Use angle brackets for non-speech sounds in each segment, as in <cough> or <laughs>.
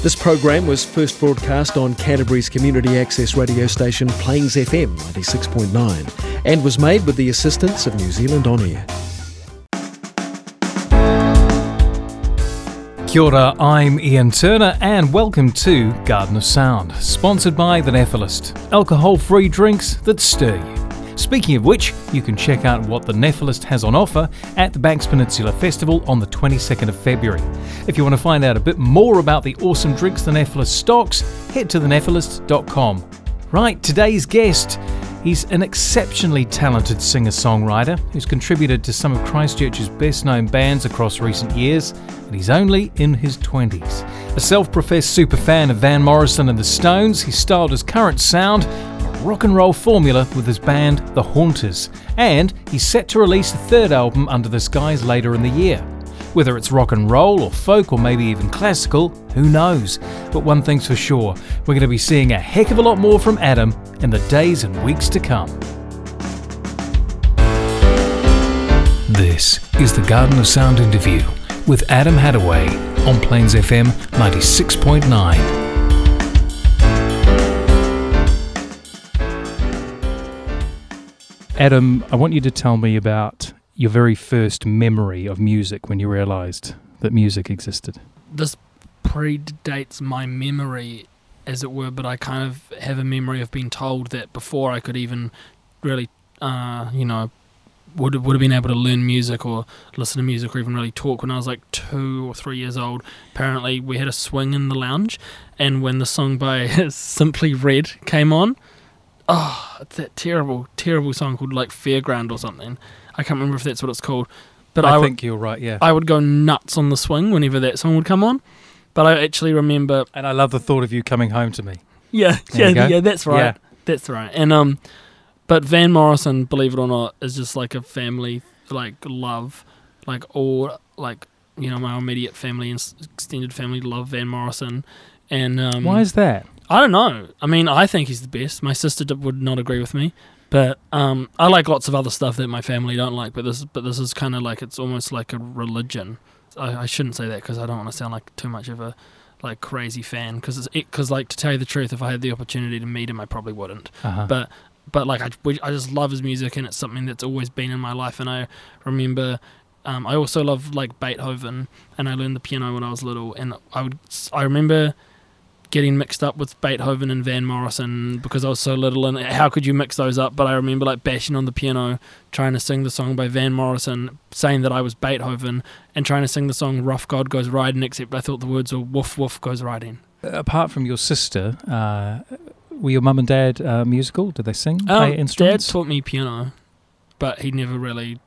This program was first broadcast on Canterbury's community access radio station Plains FM 96.9 and was made with the assistance of New Zealand On Air. Kia ora, I'm Ian Turner and welcome to Garden of Sound, sponsored by The Nephilist, alcohol-free drinks that stir you. Speaking of which, you can check out what The Nephilist has on offer at the Banks Peninsula Festival on the 22nd of February. If you want to find out a bit more about the awesome drinks The Nephilist stocks, head to thenephilist.com. Right, today's guest He's an exceptionally talented singer songwriter who's contributed to some of Christchurch's best known bands across recent years, and he's only in his 20s. A self professed superfan of Van Morrison and the Stones, he styled his current sound rock and roll formula with his band The Haunters, and he's set to release a third album under this guise later in the year. Whether it's rock and roll or folk or maybe even classical, who knows? But one thing's for sure, we're going to be seeing a heck of a lot more from Adam in the days and weeks to come. This is the Garden of Sound interview with Adam Hattaway on Plains FM 96.9. Adam, I want you to tell me about your very first memory of music when you realized that music existed? This predates my memory, as it were, but I kind of have a memory of being told that before I could even really, uh, you know, would would have been able to learn music or listen to music or even really talk when I was like two or three years old. Apparently, we had a swing in the lounge, and when the song by <laughs> Simply Red came on, oh, it's that terrible, terrible song called like Fairground or something. I can't remember if that's what it's called. But I, I think you're right. Yeah, I would go nuts on the swing whenever that song would come on. But I actually remember, and I love the thought of you coming home to me. Yeah, <laughs> there yeah, yeah. That's right. Yeah. That's right. And um, but Van Morrison, believe it or not, is just like a family like love, like all like you know my immediate family and extended family love Van Morrison. And um, why is that? I don't know. I mean, I think he's the best. My sister would not agree with me, but um, I like lots of other stuff that my family don't like. But this, but this is kind of like it's almost like a religion. I, I shouldn't say that because I don't want to sound like too much of a like crazy fan. Because because like to tell you the truth, if I had the opportunity to meet him, I probably wouldn't. Uh-huh. But but like I, I just love his music and it's something that's always been in my life. And I remember um, I also love like Beethoven, and I learned the piano when I was little. And I would I remember getting mixed up with Beethoven and Van Morrison because I was so little and how could you mix those up? But I remember like bashing on the piano, trying to sing the song by Van Morrison, saying that I was Beethoven, and trying to sing the song Rough God Goes Riding, except I thought the words were Woof Woof Goes Riding. Apart from your sister, uh, were your mum and dad uh, musical? Did they sing, um, play instruments? Dad taught me piano, but he never really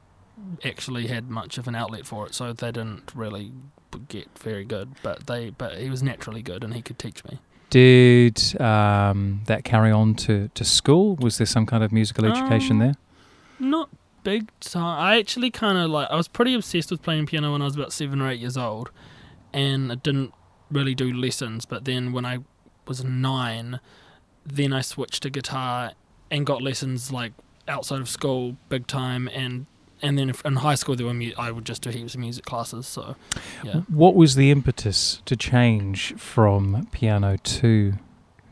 actually had much of an outlet for it, so they didn't really get very good, but they but he was naturally good and he could teach me. Did um, that carry on to, to school? Was there some kind of musical education um, there? Not big time. I actually kind of like I was pretty obsessed with playing piano when I was about seven or eight years old, and I didn't really do lessons. But then when I was nine, then I switched to guitar and got lessons like outside of school big time and and then in high school there were mu- I would just do heaps of music classes. So, yeah. What was the impetus to change from piano to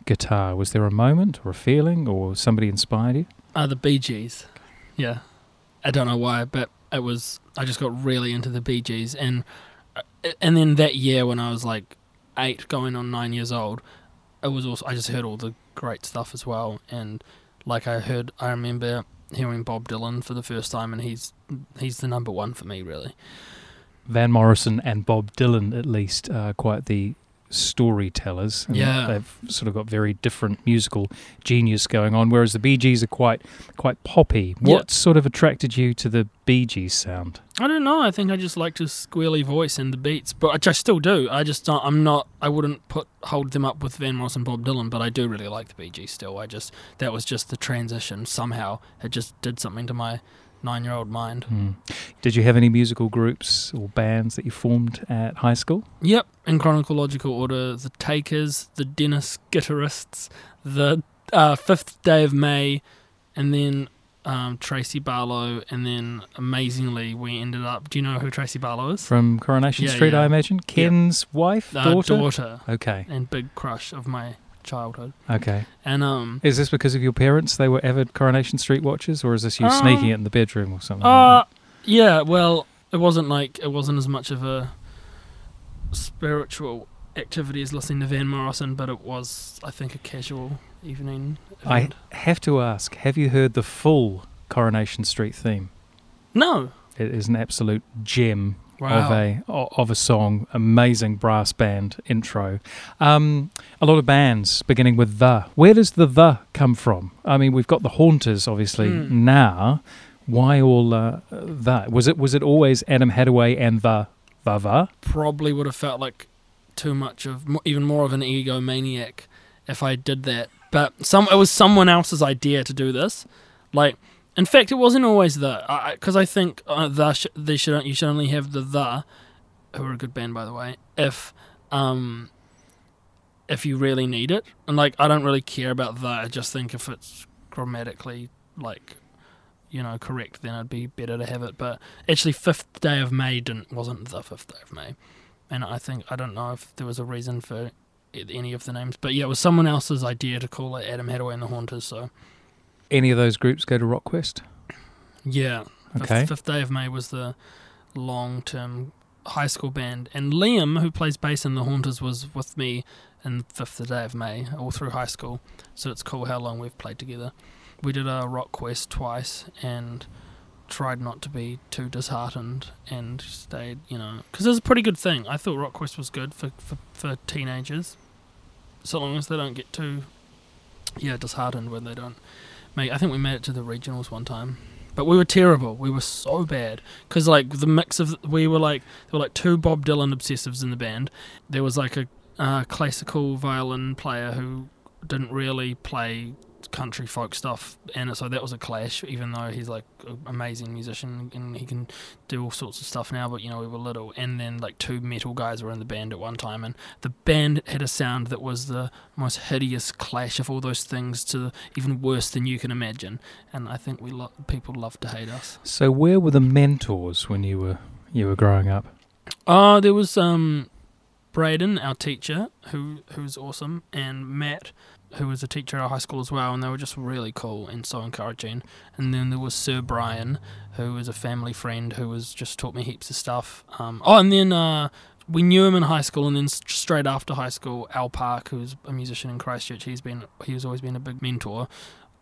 guitar? Was there a moment or a feeling, or somebody inspired you? Uh, the Bee Gees. Yeah, I don't know why, but it was. I just got really into the Bee Gees, and uh, and then that year when I was like eight, going on nine years old, it was also I just heard all the great stuff as well, and like I heard, I remember hearing Bob Dylan for the first time, and he's he's the number one for me, really. Van Morrison and Bob Dylan, at least, are quite the storytellers. yeah, they've sort of got very different musical genius going on. Whereas the Bee Gees are quite quite poppy. What yeah. sort of attracted you to the Bee Gees sound? I don't know. I think I just liked his squealy voice and the beats, but which I still do. I just don't, I'm not. I wouldn't put hold them up with Van Morrison, Bob Dylan, but I do really like the Bee Gees still. I just that was just the transition. Somehow it just did something to my nine year old mind. Mm. Did you have any musical groups or bands that you formed at high school? Yep, in chronological order the Takers, the Dennis Guitarists, the uh, Fifth Day of May, and then um, Tracy Barlow, and then amazingly we ended up. Do you know who Tracy Barlow is? From Coronation Yeah, Street, yeah. I imagine. Ken's wife, Uh, daughter. daughter, Okay, and big crush of my childhood. okay. And um, Is this because of your parents? They were avid Coronation Street watchers, or is this you Um, sneaking it in the bedroom or something? uh, yeah. Well, it wasn't like it wasn't as much of a spiritual activity as listening to Van Morrison, but it was, I think, a casual evening. I have to ask: Have you heard the full Coronation Street theme? no. It is an absolute gem Wow. of a of a song. Amazing brass band intro. Um, a lot of bands beginning with the. Where does the the come from? I mean, we've got the Haunters, obviously Mm. now. Why all uh, that? Was it was it always Adam Hattaway and the the the? probably would have felt like too much of even more of an egomaniac if I did that. But some it was someone else's idea to do this. Like, in fact, it wasn't always the because I, think uh, the sh- they should you should only have the the who are a good band by the way if um if you really need it. And like I don't really care about the I just think if it's grammatically like you know correct then it'd be better to have it. But actually fifth day of May didn't wasn't the fifth day of May, and I think I don't know if there was a reason for any of the names, but yeah, it was someone else's idea to call it Adam Hattaway and the Haunters. So Any of those groups go to RockQuest? yeah, fifth, Okay. fifth day of May was the long-term high school band, and Liam, who plays bass in the Haunters, was with me in fifth day of May all through high school. So it's cool how long we've played together. We did a rock quest twice and tried not to be too disheartened and stayed, you know, because it was a pretty good thing. I thought rock quest was good for, for for teenagers, so long as they don't get too, yeah, disheartened when they don't I think we made it to the regionals one time. But we were terrible. We were so bad because like the mix of we were like there were like two Bob Dylan obsessives in the band. There was like a uh, classical violin player who didn't really play country folk stuff, and so that was a clash. Even though he's like an amazing musician and he can do all sorts of stuff now, but you know we were little. And then like two metal guys were in the band at one time, and the band had a sound that was the most hideous clash of all those things to even worse than you can imagine. And I think we lo- people love to hate us. So where were the mentors when you were you were growing up? Oh, there was um, Braden, our teacher, who who was awesome, and Matt, who was a teacher at our high school as well, and they were just really cool and so encouraging. And then there was Sir Brian, who was a family friend who was just taught me heaps of stuff. Um, oh, and then uh, we knew him in high school, and then straight after high school, Al Park, who's a musician in Christchurch, he's been he's always been a big mentor.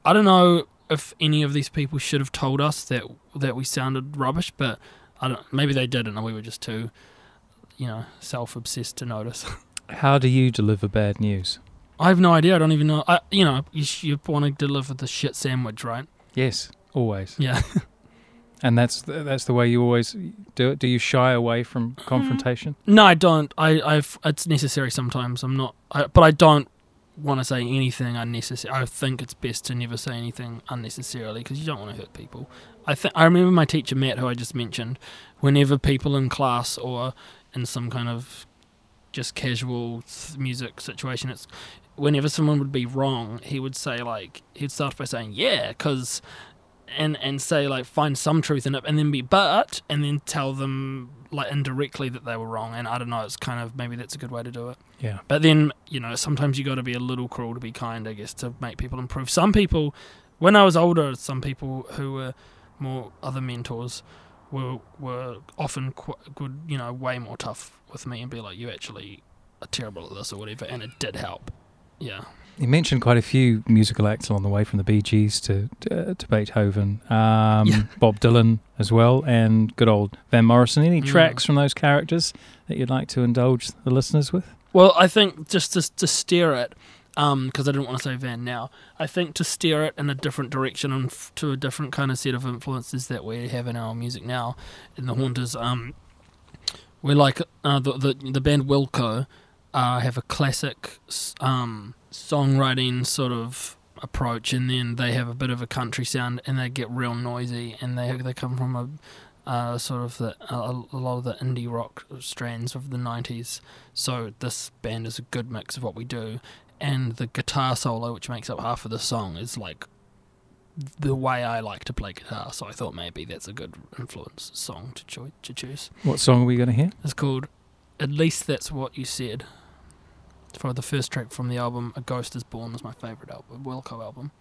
I don't know if any of these people should have told us that that we sounded rubbish, but I don't. Maybe they didn't, and we were just too, you know, self-obsessed to notice. <laughs> How do you deliver bad news? I have no idea. I don't even know. I, you know, you, sh- you want to deliver the shit sandwich, right? Yes, always. Yeah. <laughs> And that's the, that's the way you always do it. Do you shy away from mm. confrontation? no, I don't. I, I've. It's necessary sometimes. I'm not. I, but I don't want to say anything unnecessary. I think it's best to never say anything unnecessarily because you don't want to hurt people. I think I remember my teacher Matt, who I just mentioned. Whenever people in class or in some kind of just casual music situation, it's whenever someone would be wrong, he would say like he'd start by saying yeah, because and and say like find some truth in it, and then be but, and then tell them like indirectly that they were wrong. And I don't know, it's kind of maybe that's a good way to do it. Yeah. But then, you know, sometimes you got to be a little cruel to be kind, I guess, to make people improve. Some people, when I was older, some people who were more other mentors were were often qu- good, you know, way more tough with me and be like, you actually are terrible at this or whatever, and it did help. Yeah. You mentioned quite a few musical acts along the way, from the Bee Gees to to, to Beethoven, um, Yeah. <laughs> Bob Dylan as well, and good old Van Morrison. Any Mm. tracks from those characters that you'd like to indulge the listeners with? Well, I think just to, to steer it, because I didn't want to say Van now, I think to steer it in a different direction and f- to a different kind of set of influences that we have in our music now, in the Haunters, um, we're like uh, the, the the band Wilco uh, have a classic um, songwriting sort of approach, and then they have a bit of a country sound, and they get real noisy, and they they come from a uh, sort of the, a lot of the indie rock strands of the 90s. So this band is a good mix of what we do. And the guitar solo, which makes up half of the song, is like the way I like to play guitar. So I thought maybe that's a good influence song to, cho- to choose. What song are we going to hear? It's called At Least That's What You Said for the first track from the album, A Ghost Is Born, was my favourite album, Wilco album.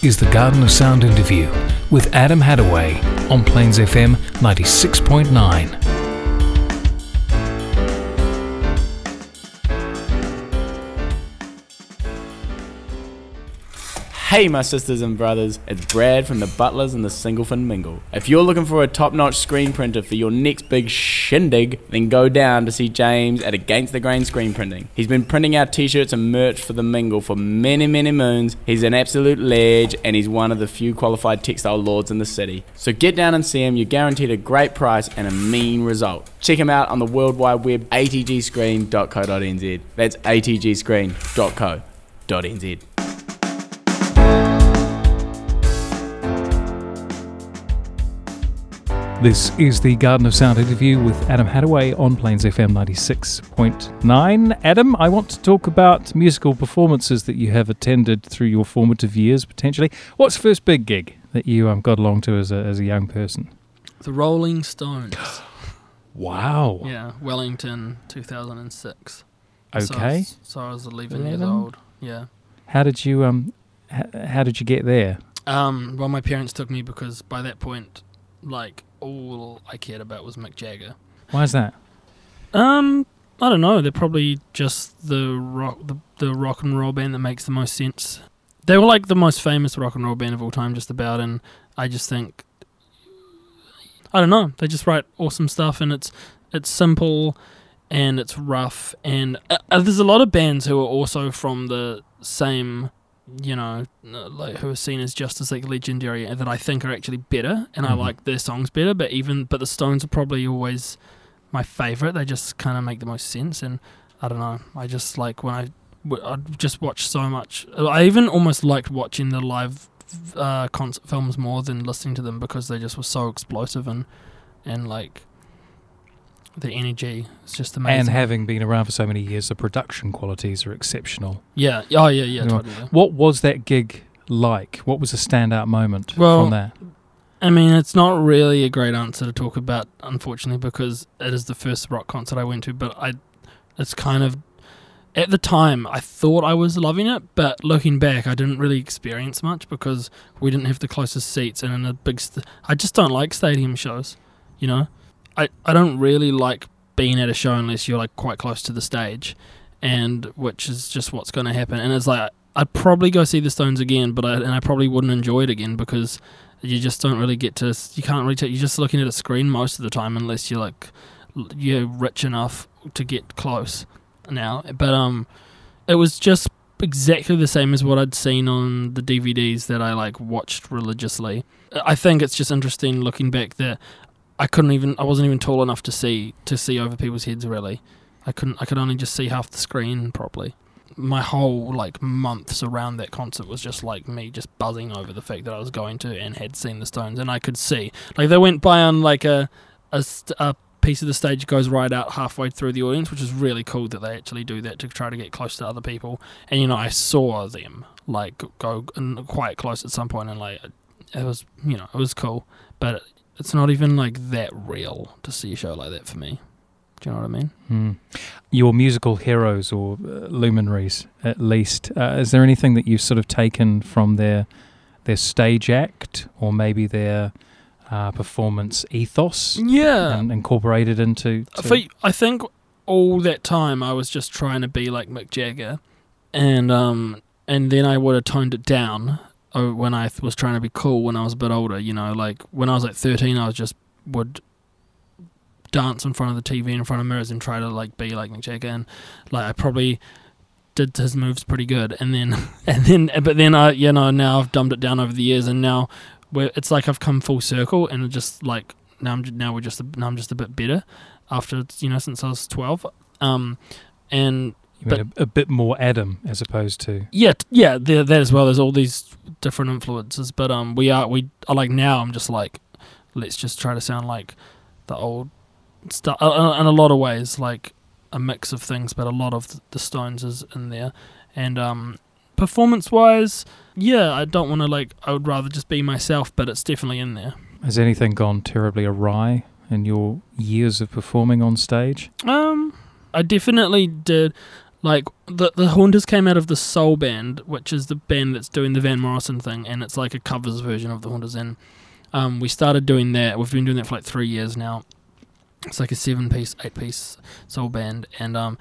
Is the Garden of Sound interview with Adam Hattaway on Plains FM 96.9. Hey, my sisters and brothers, it's Brad from the Butlers and the Singlefin Mingle. If you're looking for a top notch screen printer for your next big shindig, then go down to see James at Against the Grain Screen Printing. He's been printing out t shirts and merch for the Mingle for many, many moons. He's an absolute ledge and he's one of the few qualified textile lords in the city. So get down and see him, you're guaranteed a great price and a mean result. Check him out on the World Wide Web, atgscreen.co.nz. That's atgscreen.co.nz. This is the Garden of Sound interview with Adam Hattaway on Plains FM 96.9. Adam, I want to talk about musical performances that you have attended through your formative years, potentially. What's the first big gig that you um, got along to as a, as a young person? The Rolling Stones. <gasps> Wow. yeah, Wellington, 2006. So I Okay. was, so I was 11 years 11? old. Yeah. How did you um h- how did you get there? Um, well, my parents took me because by that point, like, all I cared about was Mick Jagger. Why is that? Um, I don't know. They're probably just the rock, the, the rock and roll band that makes the most sense. They were like the most famous rock and roll band of all time, just about. And I just think, I don't know. They just write awesome stuff, and it's it's simple, and it's rough. And uh, uh, there's a lot of bands who are also from the same, you know, like who are seen as just as like legendary, and that I think are actually better, and I Mhm. like their songs better. But even but the Stones are probably always my favorite. They just kind of make the most sense, and I don't know. I just like when I w- I just watch so much. I even almost liked watching the live uh, concert films more than listening to them because they just were so explosive and and like the energy is just amazing. And having been around for so many years, the production qualities are exceptional. yeah, oh yeah, yeah, You know, totally. yeah. What was that gig like? What was the standout moment Well, from that? I mean, it's not really a great answer to talk about, unfortunately, because it is the first rock concert I went to. But I, it's kind of, at the time, I thought I was loving it, but looking back, I didn't really experience much because we didn't have the closest seats, and in a big, st- I just don't like stadium shows. You know, I I don't really like being at a show unless you're like quite close to the stage, and which is just what's going to happen. And it's like I'd probably go see the Stones again, but I and I probably wouldn't enjoy it again because you just don't really get to you can't really take, you're just looking at a screen most of the time unless you're like you're rich enough to get close now but um it was just exactly the same as what I'd seen on the DVDs that I like watched religiously I think it's just interesting looking back that I couldn't even I wasn't even tall enough to see to see over people's heads really. I couldn't I could only just see half the screen properly. My whole like months around that concert was just like me just buzzing over the fact that I was going to and had seen the Stones and I could see. Like they went by on like a a, a piece of the stage goes right out halfway through the audience which is really cool that they actually do that to try to get close to other people. And you know I saw them like go quite close at some point and like it was you know it was cool. But it's not even like that real to see a show like that for me do you know what I mean Hmm. Your musical heroes or uh, luminaries, at least. Uh, is there anything that you've sort of taken from their their stage act, or maybe their uh, performance ethos, yeah and incorporated into? to- For, I think all that time I was just trying to be like Mick Jagger, and um, and then I would have toned it down uh, when I was trying to be cool when I was a bit older. You know, like when I was like thirteen, I was just would dance in front of the TV in front of mirrors and try to like be like Mick Jagger, and like I probably did his moves pretty good, and then <laughs> and then but then I you know now I've dumbed it down over the years, and now we're, it's like I've come full circle, and just like now I'm now we're just now I'm just a bit better after you know since I was twelve. Um, and you mean a, a bit more Adam as opposed to. yeah, t- yeah, there, that as well. There's all these different influences, but um, we are we I like now. I'm just like, let's just try to sound like the old stuff. Uh, uh, in a lot of ways, like a mix of things, but a lot of the Stones is in there. And um, performance wise, yeah, I don't want to like. I would rather just be myself, but it's definitely in there. Has anything gone terribly awry in your years of performing on stage? Um, I definitely did. Like the the Haunters came out of the Soul Band, which is the band that's doing the Van Morrison thing, and it's like a covers version of the Haunters. And um, we started doing that. We've been doing that for like three years now. It's like a seven piece, eight piece soul band, and um,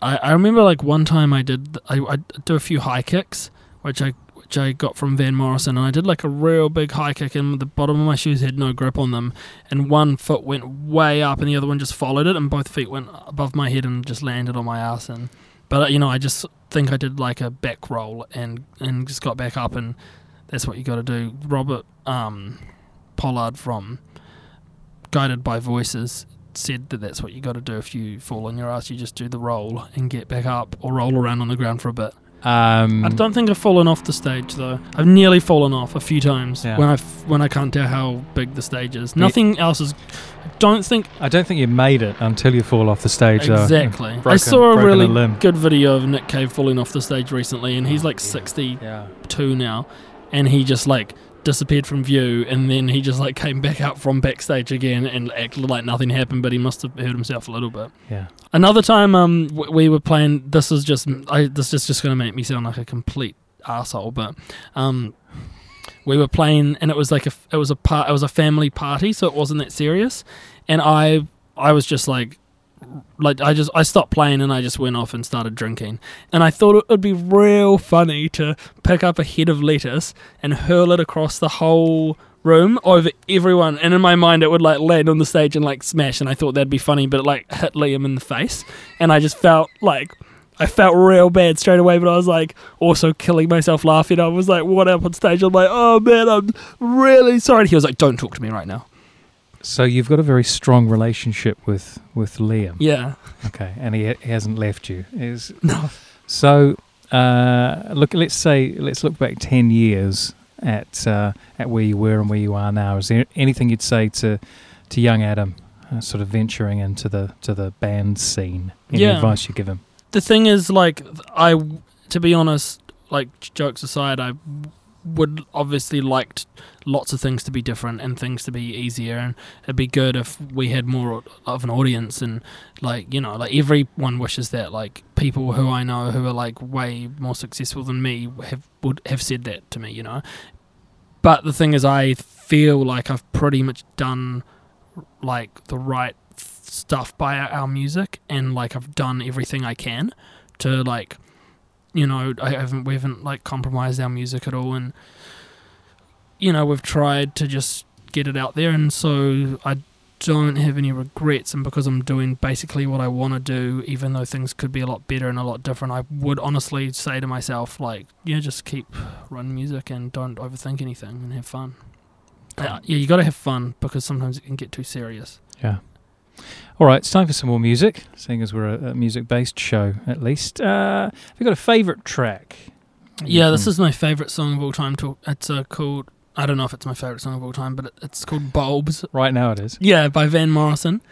I, I remember like one time I did I I do a few high kicks, which I which I got from Van Morrison, and I did like a real big high kick, and the bottom of my shoes had no grip on them, and one foot went way up, and the other one just followed it, and both feet went above my head and just landed on my ass, and but uh, you know I just think I did like a back roll and and just got back up, and that's what you got to do. Robert um, Pollard from Guided by Voices said that that's what you got to do if you fall on your ass. You just do the roll and get back up, or roll around on the ground for a bit. Um, I don't think I've fallen off the stage though. I've nearly fallen off a few times Yeah. when I when I can't tell how big the stage is. Nothing else is. I don't think I don't think you made it until you fall off the stage. though. exactly. I saw a really limb. good video of Nick Cave falling off the stage recently, and he's Oh, like yeah. 62 Yeah. now, and he just like disappeared from view, and then he just like came back out from backstage again and acted like nothing happened, but he must have hurt himself a little bit. Yeah. Another time, um, w- we were playing. This is just, I, this is just going to make me sound like a complete asshole, but, um, we were playing, and it was like a, it was a part, it was a family party, so it wasn't that serious, and I, I was just like, like I just I stopped playing and I just went off and started drinking, and I thought it would be real funny to pick up a head of lettuce and hurl it across the whole room over everyone. And in my mind it would like land on the stage and like smash. And I thought that'd be funny but it like hit Liam in the face. And I just felt like I felt real bad straight away but I was like also killing myself laughing. I was like what up on stage. I'm like oh man I'm really sorry. He was like don't talk to me right now So you've got a very strong relationship with with Liam. yeah Okay, and he, he hasn't left you. Is <laughs> no so. Uh, look, let's say let's look back ten years at uh, at where you were and where you are now. Is there anything you'd say to to young Adam, uh, sort of venturing into the to the band scene? Any Yeah. advice you give him? the thing is like i to be honest like jokes aside i would obviously liked lots of things to be different and things to be easier and it'd be good if we had more of an audience and like you know like everyone wishes that like people who i know who are like way more successful than me have would have said that to me you know? But the thing is i feel like i've pretty much done like the right stuff by our music and like I've done everything I can to like you know I haven't we haven't like compromised our music at all and you know we've tried to just get it out there and so I don't have any regrets and because I'm doing basically what I want to do even though things could be a lot better and a lot different I would honestly say to myself like yeah just keep running music and don't overthink anything and have fun. Uh, yeah you got to have fun because sometimes it can get too serious. Yeah. All right, it's time for some more music, seeing as we're a, a music based show at least. Uh, have you got a favourite track? Yeah, this is my favorite song of all time. To it's uh, called I don't know if it's my favorite song of all time, but it, it's called Bulbs. Right now it is. Yeah, by Van Morrison.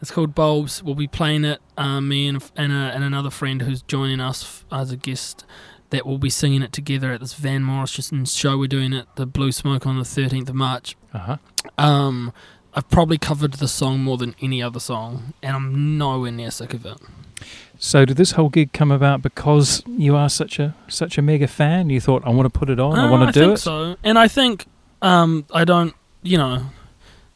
It's called Bulbs. We'll be playing it. Uh, me and and, uh, and another friend who's joining us f- as a guest. That will be singing it together at this Van Morrison show we're doing at the Blue Smoke on the 13th of March. Uh huh. Um, I've probably covered the song more than any other song, and I'm nowhere near sick of it. So did this whole gig come about because you are such a such a mega fan? You thought I want to put it on, I Uh, want to do think it. so, and I think um, I don't, you know,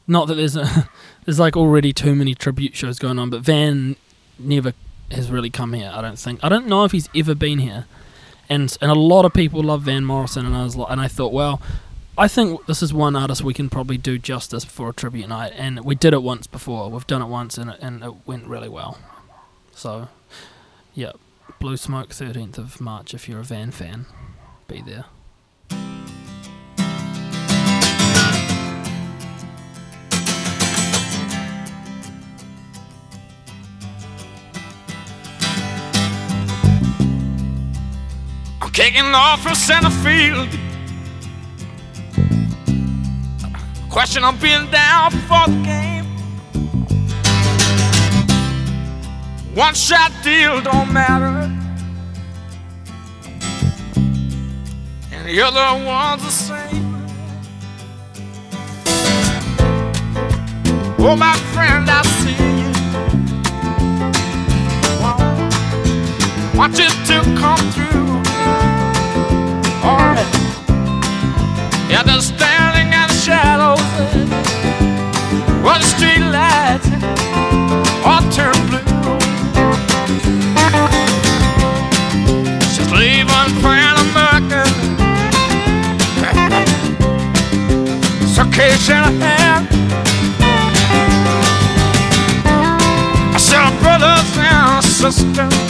not that there's a, <laughs> there's like already too many tribute shows going on, but Van never has really come here. I don't think. I don't know if he's ever been here, and and a lot of people love Van Morrison, and I was like, and I thought, well. I think this is one artist we can probably do justice for a tribute night, and we did it once before. We've done it once, and it, and it went really well. So, yeah, Blue Smoke, 13th of March. If you're a Van fan, be there. I'm kicking off from center field. Question I'm being down before the game. One shot deal don't matter. And the other one's the same. Oh, my friend, I see you. want you to come through. Alright. Yeah, just standing where the street lights all turn blue. She's leaving for an American. Suitcase in her hand. I said, brothers and sisters,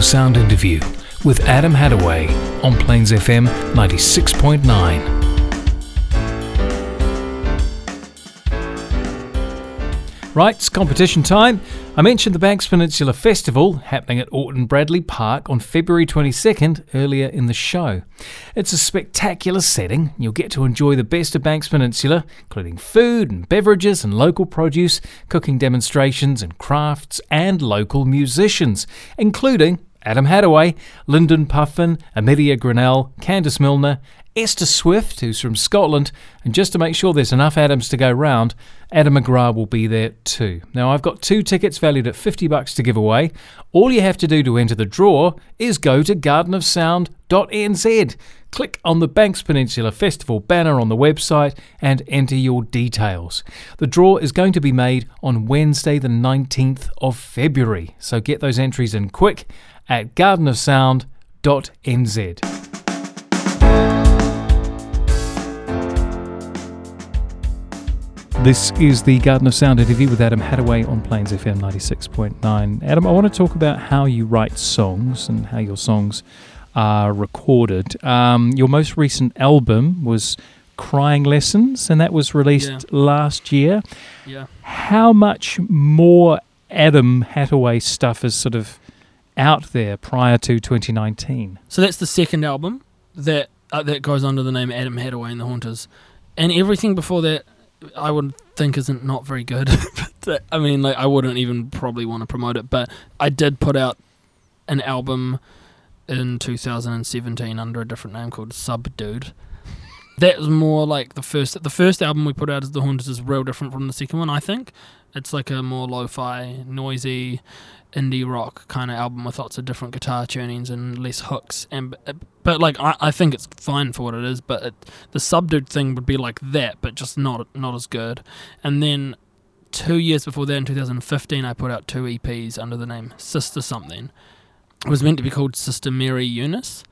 Sound interview with Adam Hattaway on Plains FM 96.9. Right, it's competition time. I mentioned the Banks Peninsula Festival happening at Orton Bradley Park on February 22nd earlier in the show. It's a spectacular setting. You'll get to enjoy the best of Banks Peninsula, including food and beverages and local produce, cooking demonstrations and crafts, and local musicians, including Adam Hattaway, Lyndon Puffin, Amelia Grinnell, Candice Milner, Esther Swift, who's from Scotland, and just to make sure there's enough Adams to go round, Adam McGrath will be there too. Now, I've got two tickets valued at 50 bucks to give away. All you have to do to enter the draw is go to gardenofsound.nz. Click on the Banks Peninsula Festival banner on the website and enter your details. The draw is going to be made on Wednesday, the 19th of February, so get those entries in quick at gardenofsound.nz. This is the Garden of Sound interview with Adam Hattaway on Plains FM 96.9. Adam, I want to talk about how you write songs and how your songs are recorded. Um, your most recent album was Crying Lessons, and that was released Yeah. last year. Yeah. How much more Adam Hattaway stuff is sort of out there prior to 2019? So that's the second album that uh, that goes under the name Adam Hattaway and the Haunters, and everything before that, I would think isn't not very good. <laughs> but, I mean, like I wouldn't even probably want to promote it, but I did put out an album in 2017 under a different name called Subdude. That was more like the first. The first album we put out as the Haunters is real different from the second one. I think it's like a more lo-fi, noisy, indie rock kind of album with lots of different guitar tunings and less hooks. And but like I, I think it's fine for what it is. But it, the subdued thing would be like that, but just not not as good. And then two years before that, in 2015, I put out two EPs under the name Sister Something. It was meant to be called Sister Mary Eunice.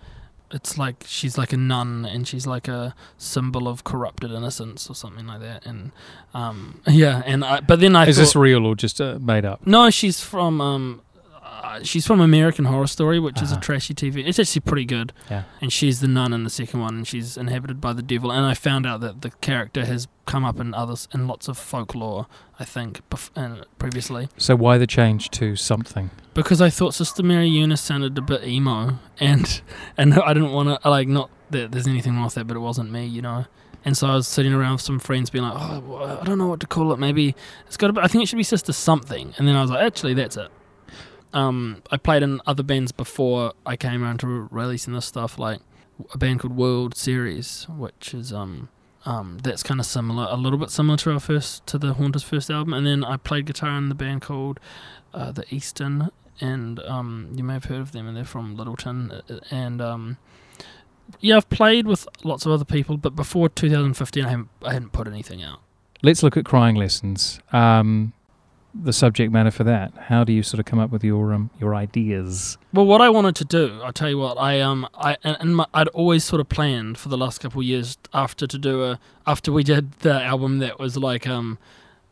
It's like she's like a nun and she's like a symbol of corrupted innocence or something like that. And um, <laughs> yeah, and I, but then I is thought, this real or just uh, made up? no, she's from um, uh, she's from American Horror Story, which is a Uh-huh. trashy TV. It's actually pretty good. Yeah. And she's the nun in the second one, and she's inhabited by the devil. And I found out that the character has come up in others in lots of folklore. I think bef- uh, previously So why the change to something? because I thought Sister Mary Eunice sounded a bit emo, and <laughs> and I didn't want to like not that there's anything wrong with that, but it wasn't me, you know. And so I was sitting around with some friends, being like, "Oh, I don't know what to call it. Maybe it's got. Be, I think it should be Sister Something." And then I was like, "Actually, that's it." Um, I played in other bands before I came around to releasing this stuff, like a band called World Series, which is um um that's kind of similar, a little bit similar to our first to the Haunters first album. And then I played guitar in the band called uh, the Eastern, and um you may have heard of them, and they're from Lyttelton, and um yeah, I've played with lots of other people, but before 2015, I haven't I hadn't put anything out. Let's look at crying lessons. Um, the subject matter for that. How do you sort of come up with your um, your ideas? Well, what I wanted to do, I'll tell you what, I um, I and, my, I'd always sort of planned for the last couple of years after to do a after we did the album that was like um,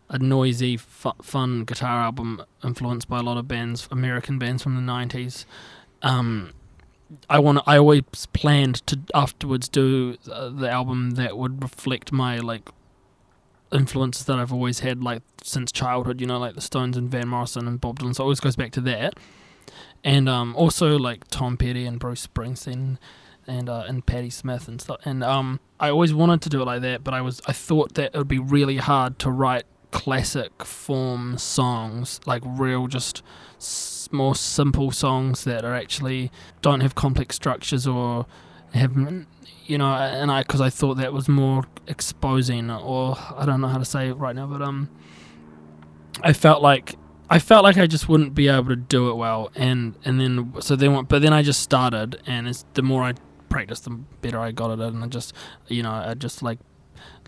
a noisy, fu- fun guitar album influenced by a lot of bands, American bands from the '90s. Um, I want I always planned to afterwards do uh, the album that would reflect my like influences that I've always had like since childhood. You know, like the Stones and Van Morrison and Bob Dylan. So it always goes back to that and um, also like Tom Petty and Bruce Springsteen and uh, and Patti Smith and stuff. And um, I always wanted to do it like that, but I was I thought that it would be really hard to write classic form songs, like real just s- more simple songs that are actually don't have complex structures or have you know and I because I thought that was more exposing or I don't know how to say it right now but um I felt like I felt like I just wouldn't be able to do it well, and and then so then but then I just started, and it's the more I practiced, the better I got at it, and I just you know I just like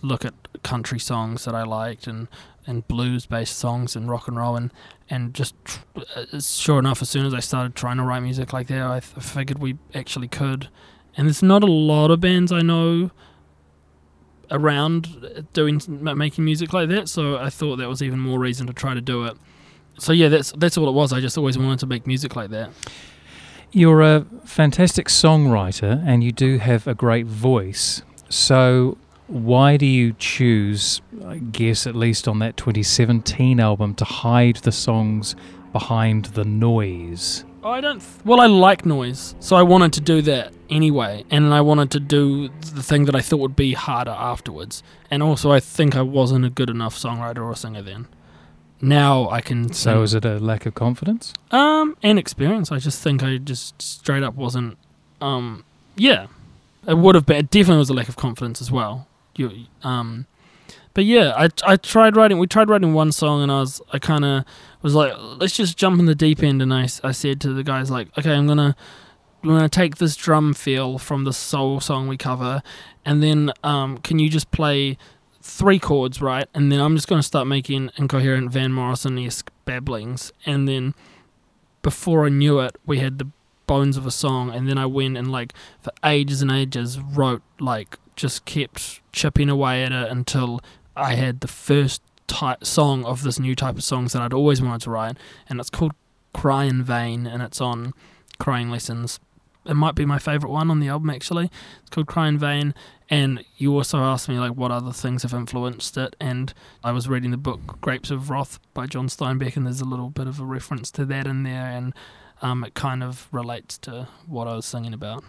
look at country songs that I liked and and blues based songs and rock and roll and and just uh, sure enough, as soon as I started trying to write music like that, I th- figured we actually could, and there's not a lot of bands I know around doing making music like that, so I thought that was even more reason to try to do it so yeah, that's that's all it was. I just always wanted to make music like that. You're a fantastic songwriter and you do have a great voice. So why do you choose, I guess at least on that 2017 album, to hide the songs behind the noise? I don't. Th- well, I like noise, so I wanted to do that anyway, and I wanted to do the thing that I thought would be harder afterwards. And also, I think I wasn't a good enough songwriter or singer then. Now I can. So sing. is it a lack of confidence? Um, and experience. I just think I just straight up wasn't. Um, yeah, it would have been. It definitely was a lack of confidence as well. You, um, but yeah, I I tried writing. We tried writing one song, and I was I kind of was like, let's just jump in the deep end. And I s- I said to the guys like, okay, I'm gonna I'm gonna take this drum feel from the soul song we cover, and then um, can you just play three chords, right? And then I'm just going to start making incoherent Van Morrison esque babblings. And then before I knew it, we had the bones of a song. And then I went and, like, for ages and ages, wrote, like, just kept chipping away at it until I had the first type song of this new type of songs that I'd always wanted to write. And it's called Cry in Vain, and it's on Crying Lessons it might be my favorite one on the album actually. It's called Cry in Vain. And you also asked me like what other things have influenced it, and I was reading the book Grapes of Wrath by John Steinbeck, and there's a little bit of a reference to that in there, and um, it kind of relates to what I was singing about.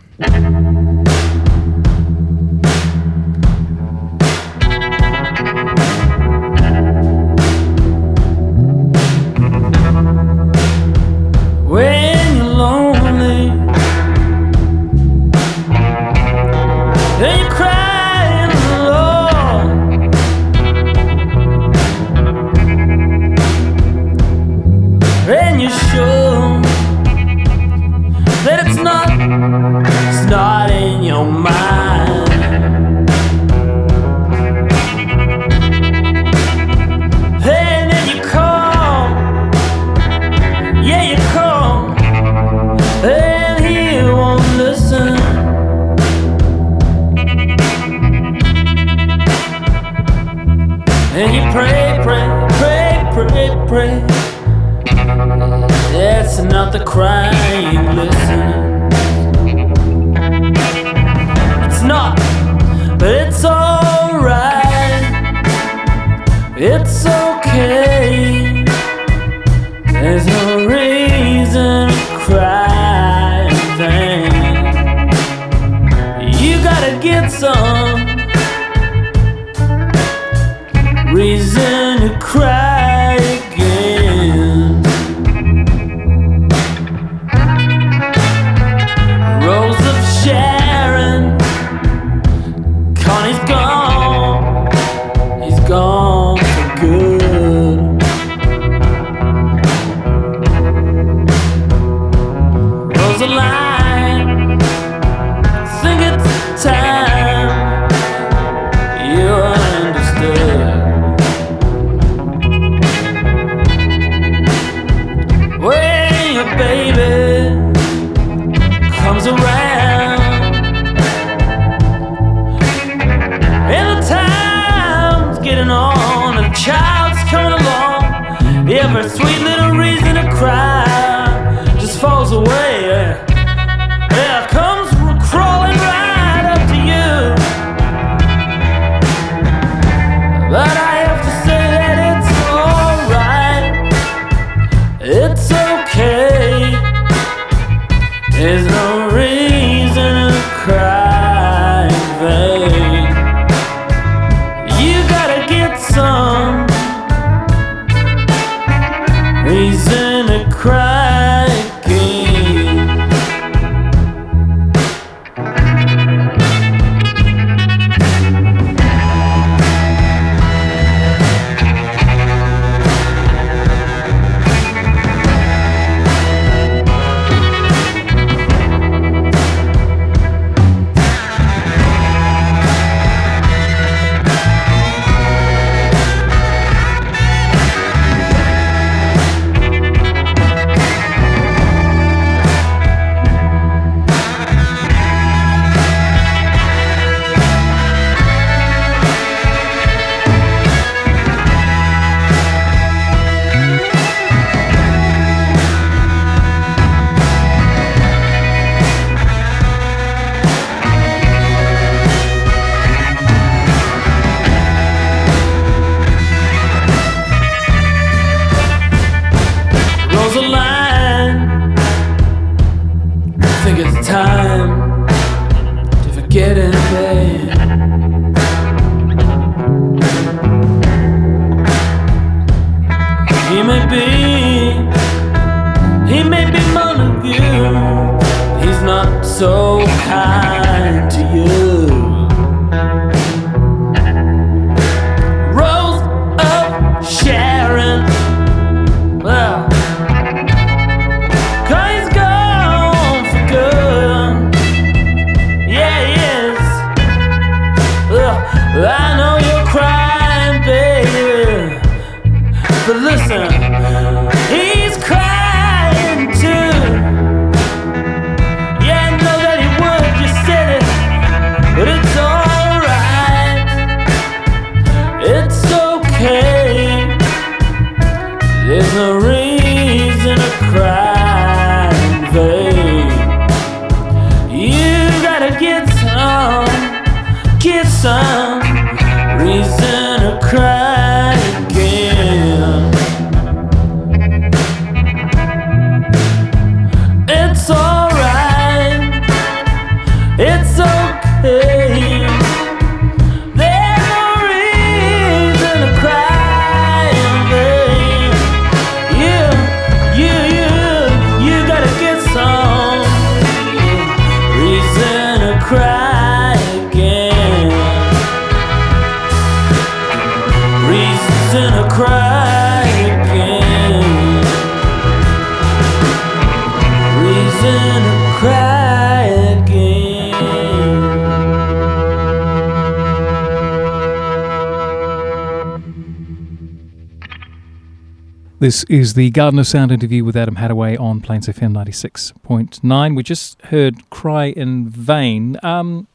This is the Garden of Sound interview with Adam Hattaway on Plains FM 96.9. We just heard Cry in Vain. Um,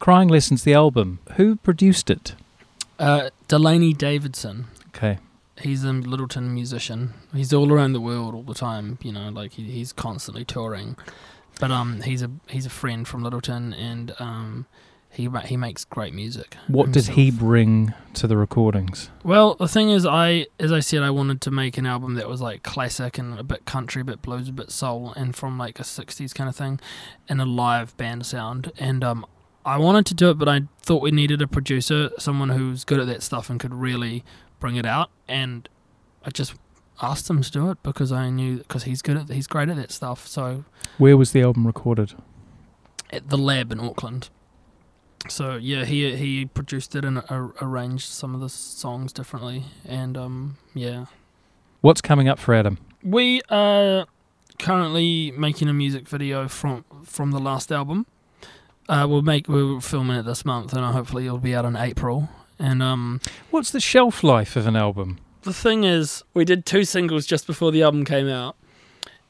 Crying Lessons, the album. Who produced it? Uh, Delaney Davidson. Okay. He's a Lyttelton musician. He's all around the world all the time. You know, like he, he's constantly touring. But um, he's a he's a friend from Lyttelton, and um, he ma- he makes great music. What did he bring to the recordings? Well, the thing is, I as I said, I wanted to make an album that was like classic and a bit country, a bit blues, a bit soul, and from like a '60s kind of thing, and a live band sound. And um, I wanted to do it, but I thought we needed a producer, someone who's good at that stuff and could really bring it out. And I just asked him to do it because I knew because he's good at he's great at that stuff. So Where was the album recorded? at the lab in Auckland. So yeah, he he produced it and ar- arranged some of the songs differently, and um yeah, What's coming up for Adam? we are currently making a music video from from the last album. Uh, we'll make we're filming it this month, and hopefully it'll be out in April. And um, What's the shelf life of an album? the thing is, we did two singles just before the album came out,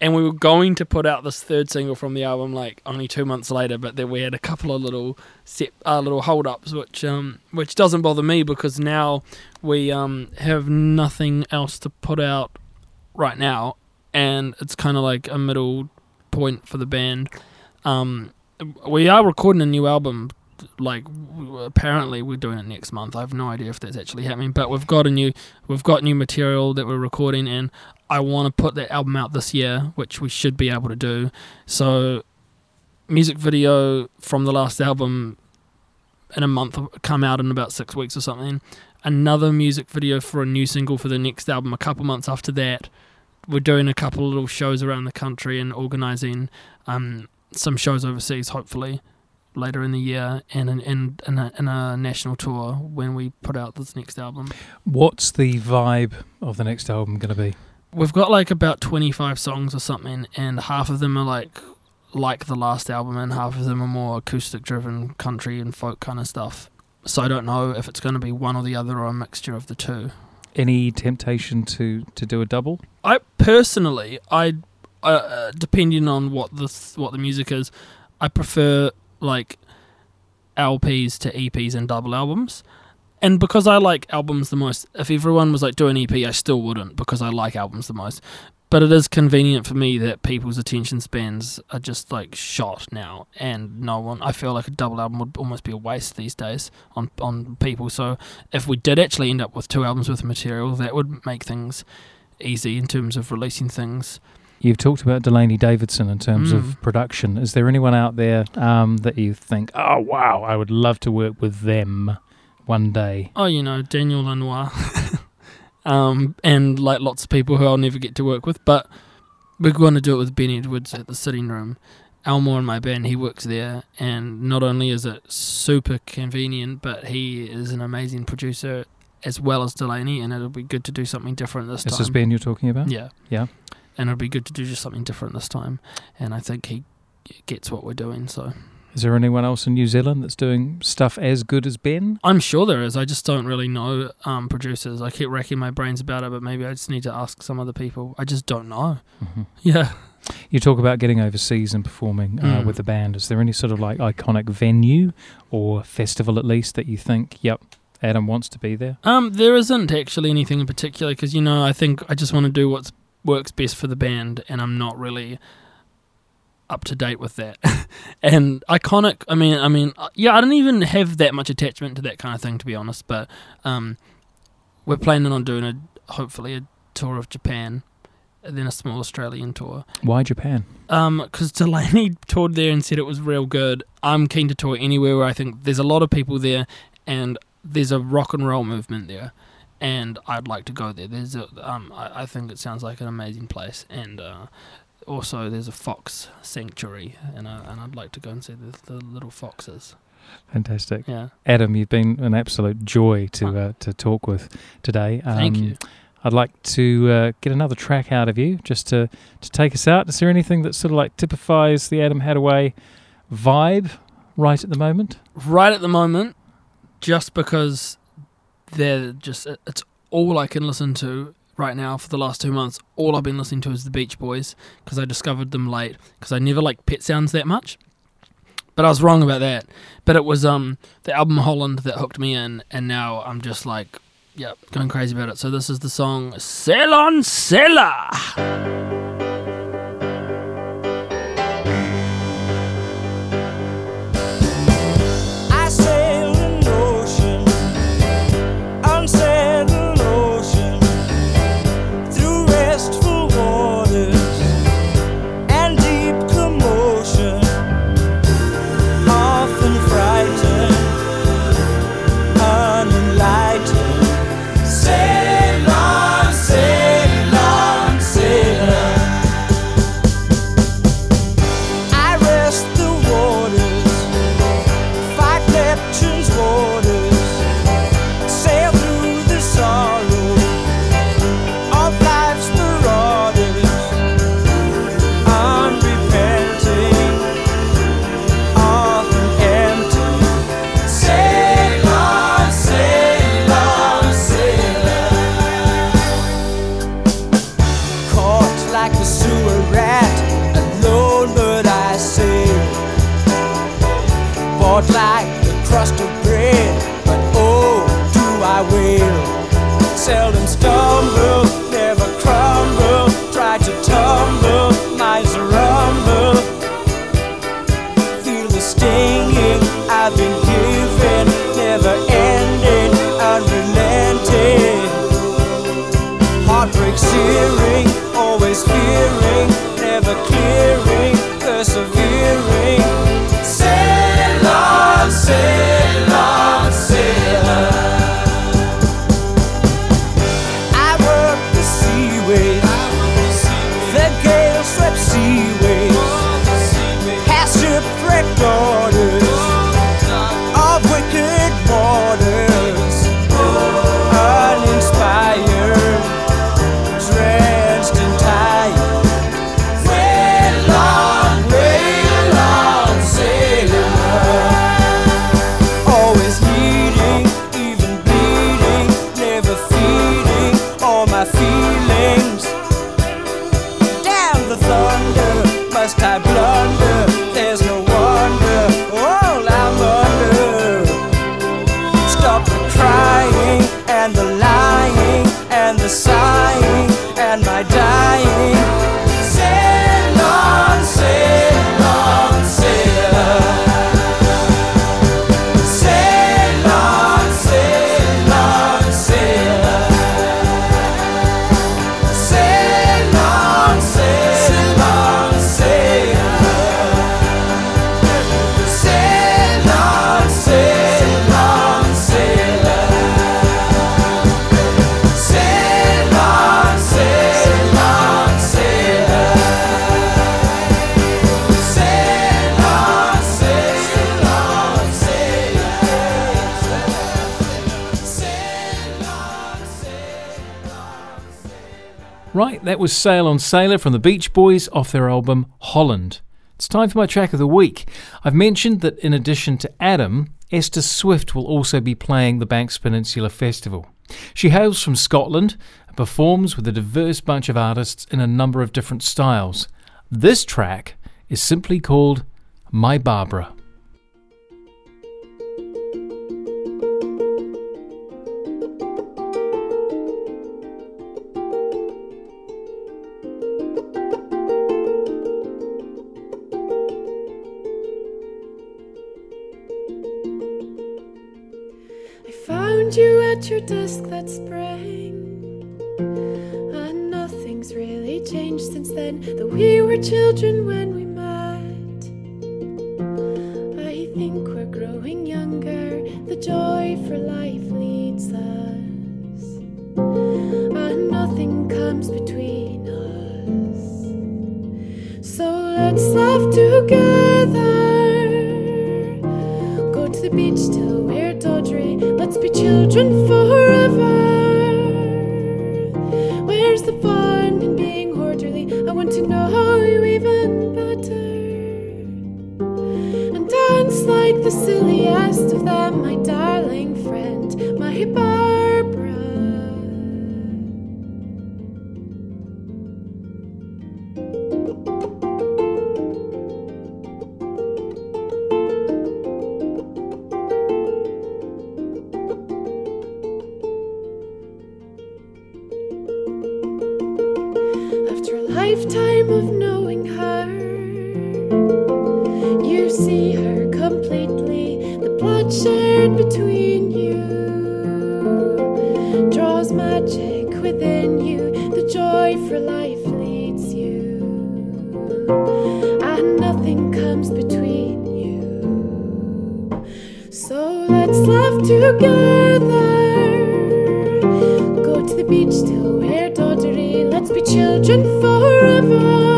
and we were going to put out this third single from the album like only two months later, but then we had a couple of little set, uh, little hold ups, which um, which doesn't bother me because now we um have nothing else to put out right now, and it's kind of like a middle point for the band. Um, we are recording a new album like apparently we're doing it next month. I have no idea if that's actually happening, but we've got a new we've got new material that we're recording, and I want to put that album out this year, which we should be able to do. So, music video from the last album in a month come out in about six weeks or something. Another music video for a new single for the next album a couple months after that. We're doing a couple little shows around the country and organizing um, some shows overseas, hopefully later in the year, and in, in, in, a, in a national tour when we put out this next album. What's the vibe of the next album going to be? We've got like about 25 songs or something, and half of them are like like the last album, and half of them are more acoustic driven country and folk kind of stuff. So I don't know if it's going to be one or the other or a mixture of the two. Any temptation to, to do a double? I personally, I uh, uh, depending on what the what the music is, I prefer like LPs to EPs and double albums. And because I like albums the most, if everyone was like doing EP, I still wouldn't because I like albums the most. But it is convenient for me that people's attention spans are just like shot now, and no one. I feel like a double album would almost be a waste these days on on people. So if we did actually end up with two albums of material, that would make things easy in terms of releasing things. You've talked about Delaney Davidson in terms Mm. of production. Is there anyone out there um, that you think, oh, wow, I would love to work with them one day? Oh, you know, Daniel Lanois. <laughs> um, and like lots of people who I'll never get to work with, but we're going to do it with Ben Edwards at the sitting room. Elmore in my band, he works there, and not only is it super convenient, but he is an amazing producer as well as Delaney, and it'll be good to do something different this This time. This is Ben you're talking about? Yeah. Yeah. And it'll be good to do just something different this time, and I think he gets what we're doing, so. Is there anyone else in New Zealand that's doing stuff as good as Ben? I'm sure there is. I just don't really know um, producers. I keep racking my brains about it, but maybe I just need to ask some other people. I just don't know. hmm Yeah. You talk about getting overseas and performing uh, Mm. with the band. Is there any sort of like iconic venue or festival at least that you think, yep, Adam wants to be there? Um, there isn't actually anything in particular because you know I think I just want to do what works best for the band, and I'm not really up to date with that. <laughs> and iconic, I mean, I mean, uh, yeah, I don't even have that much attachment to that kind of thing to be honest. But um, we're planning on doing a hopefully a tour of Japan, and then a small Australian tour. Why Japan? Um, because Delaney <laughs> toured there and said it was real good. I'm keen to tour anywhere where I think there's a lot of people there, and there's a rock and roll movement there, and I'd like to go there. There's a, um, I, I think it sounds like an amazing place, and uh, also there's a fox sanctuary, and uh, and I'd like to go and see the, the little foxes. Fantastic. Yeah, Adam, you've been an absolute joy to uh, to talk with today. Um, thank you. I'd like to uh, get another track out of you just to, to take us out. Is there anything that sort of like typifies the Adam Hattaway vibe right at the moment? Right at the moment, just because they're just it's all I can listen to right now for the last two months, all I've been listening to is the Beach Boys because I discovered them late because I never liked Pet Sounds that much. But I was wrong about that. But it was um the album Holland that hooked me in, and now I'm just like, yeah, going crazy about it. So this is the song Sail on Sailor. Was Sail on Sailor from the Beach Boys off their album Holland. It's time for my track of the week. I've mentioned that in addition to Adam, Esther Swift will also be playing the Banks Peninsula Festival. She hails from Scotland and performs with a diverse bunch of artists in a number of different styles. This track is simply called My Barbara. For life leads you, and nothing comes between you. So let's laugh together. Go to the beach till we're doddery. Let's be children forever.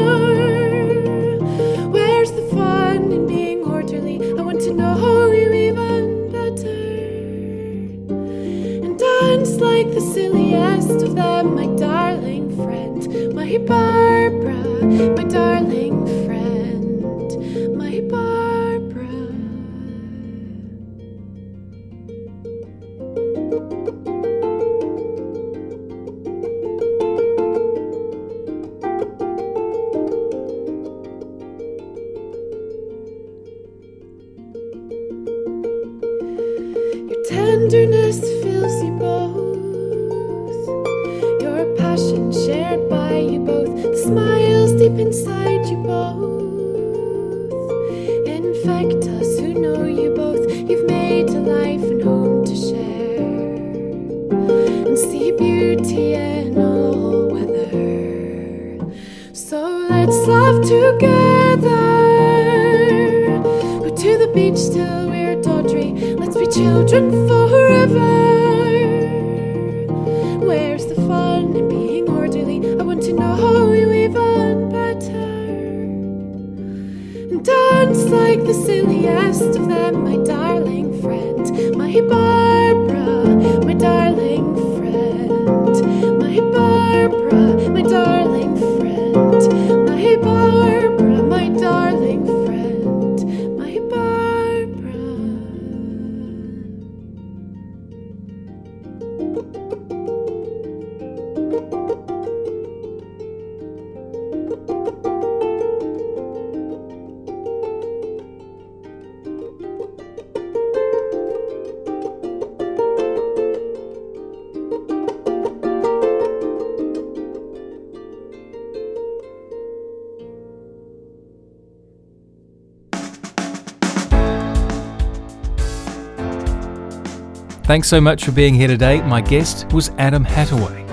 Thanks so much for being here today. My guest was Adam Hattaway.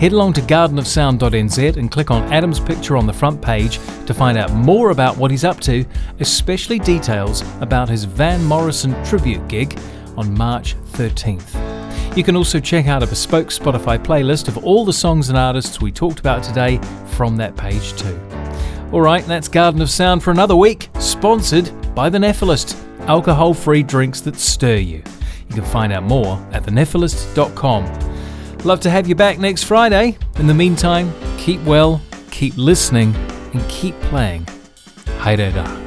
Head along to gardenofsound.nz and click on Adam's picture on the front page to find out more about what he's up to, especially details about his Van Morrison tribute gig on March 13th. You can also check out a bespoke Spotify playlist of all the songs and artists we talked about today from that page too. Alright, that's Garden of Sound for another week, sponsored by The Nephilist, alcohol free drinks that stir you. You can find out more at thenephilist.com. Love to have you back next Friday. In the meantime, keep well, keep listening, and keep playing. Haere rā.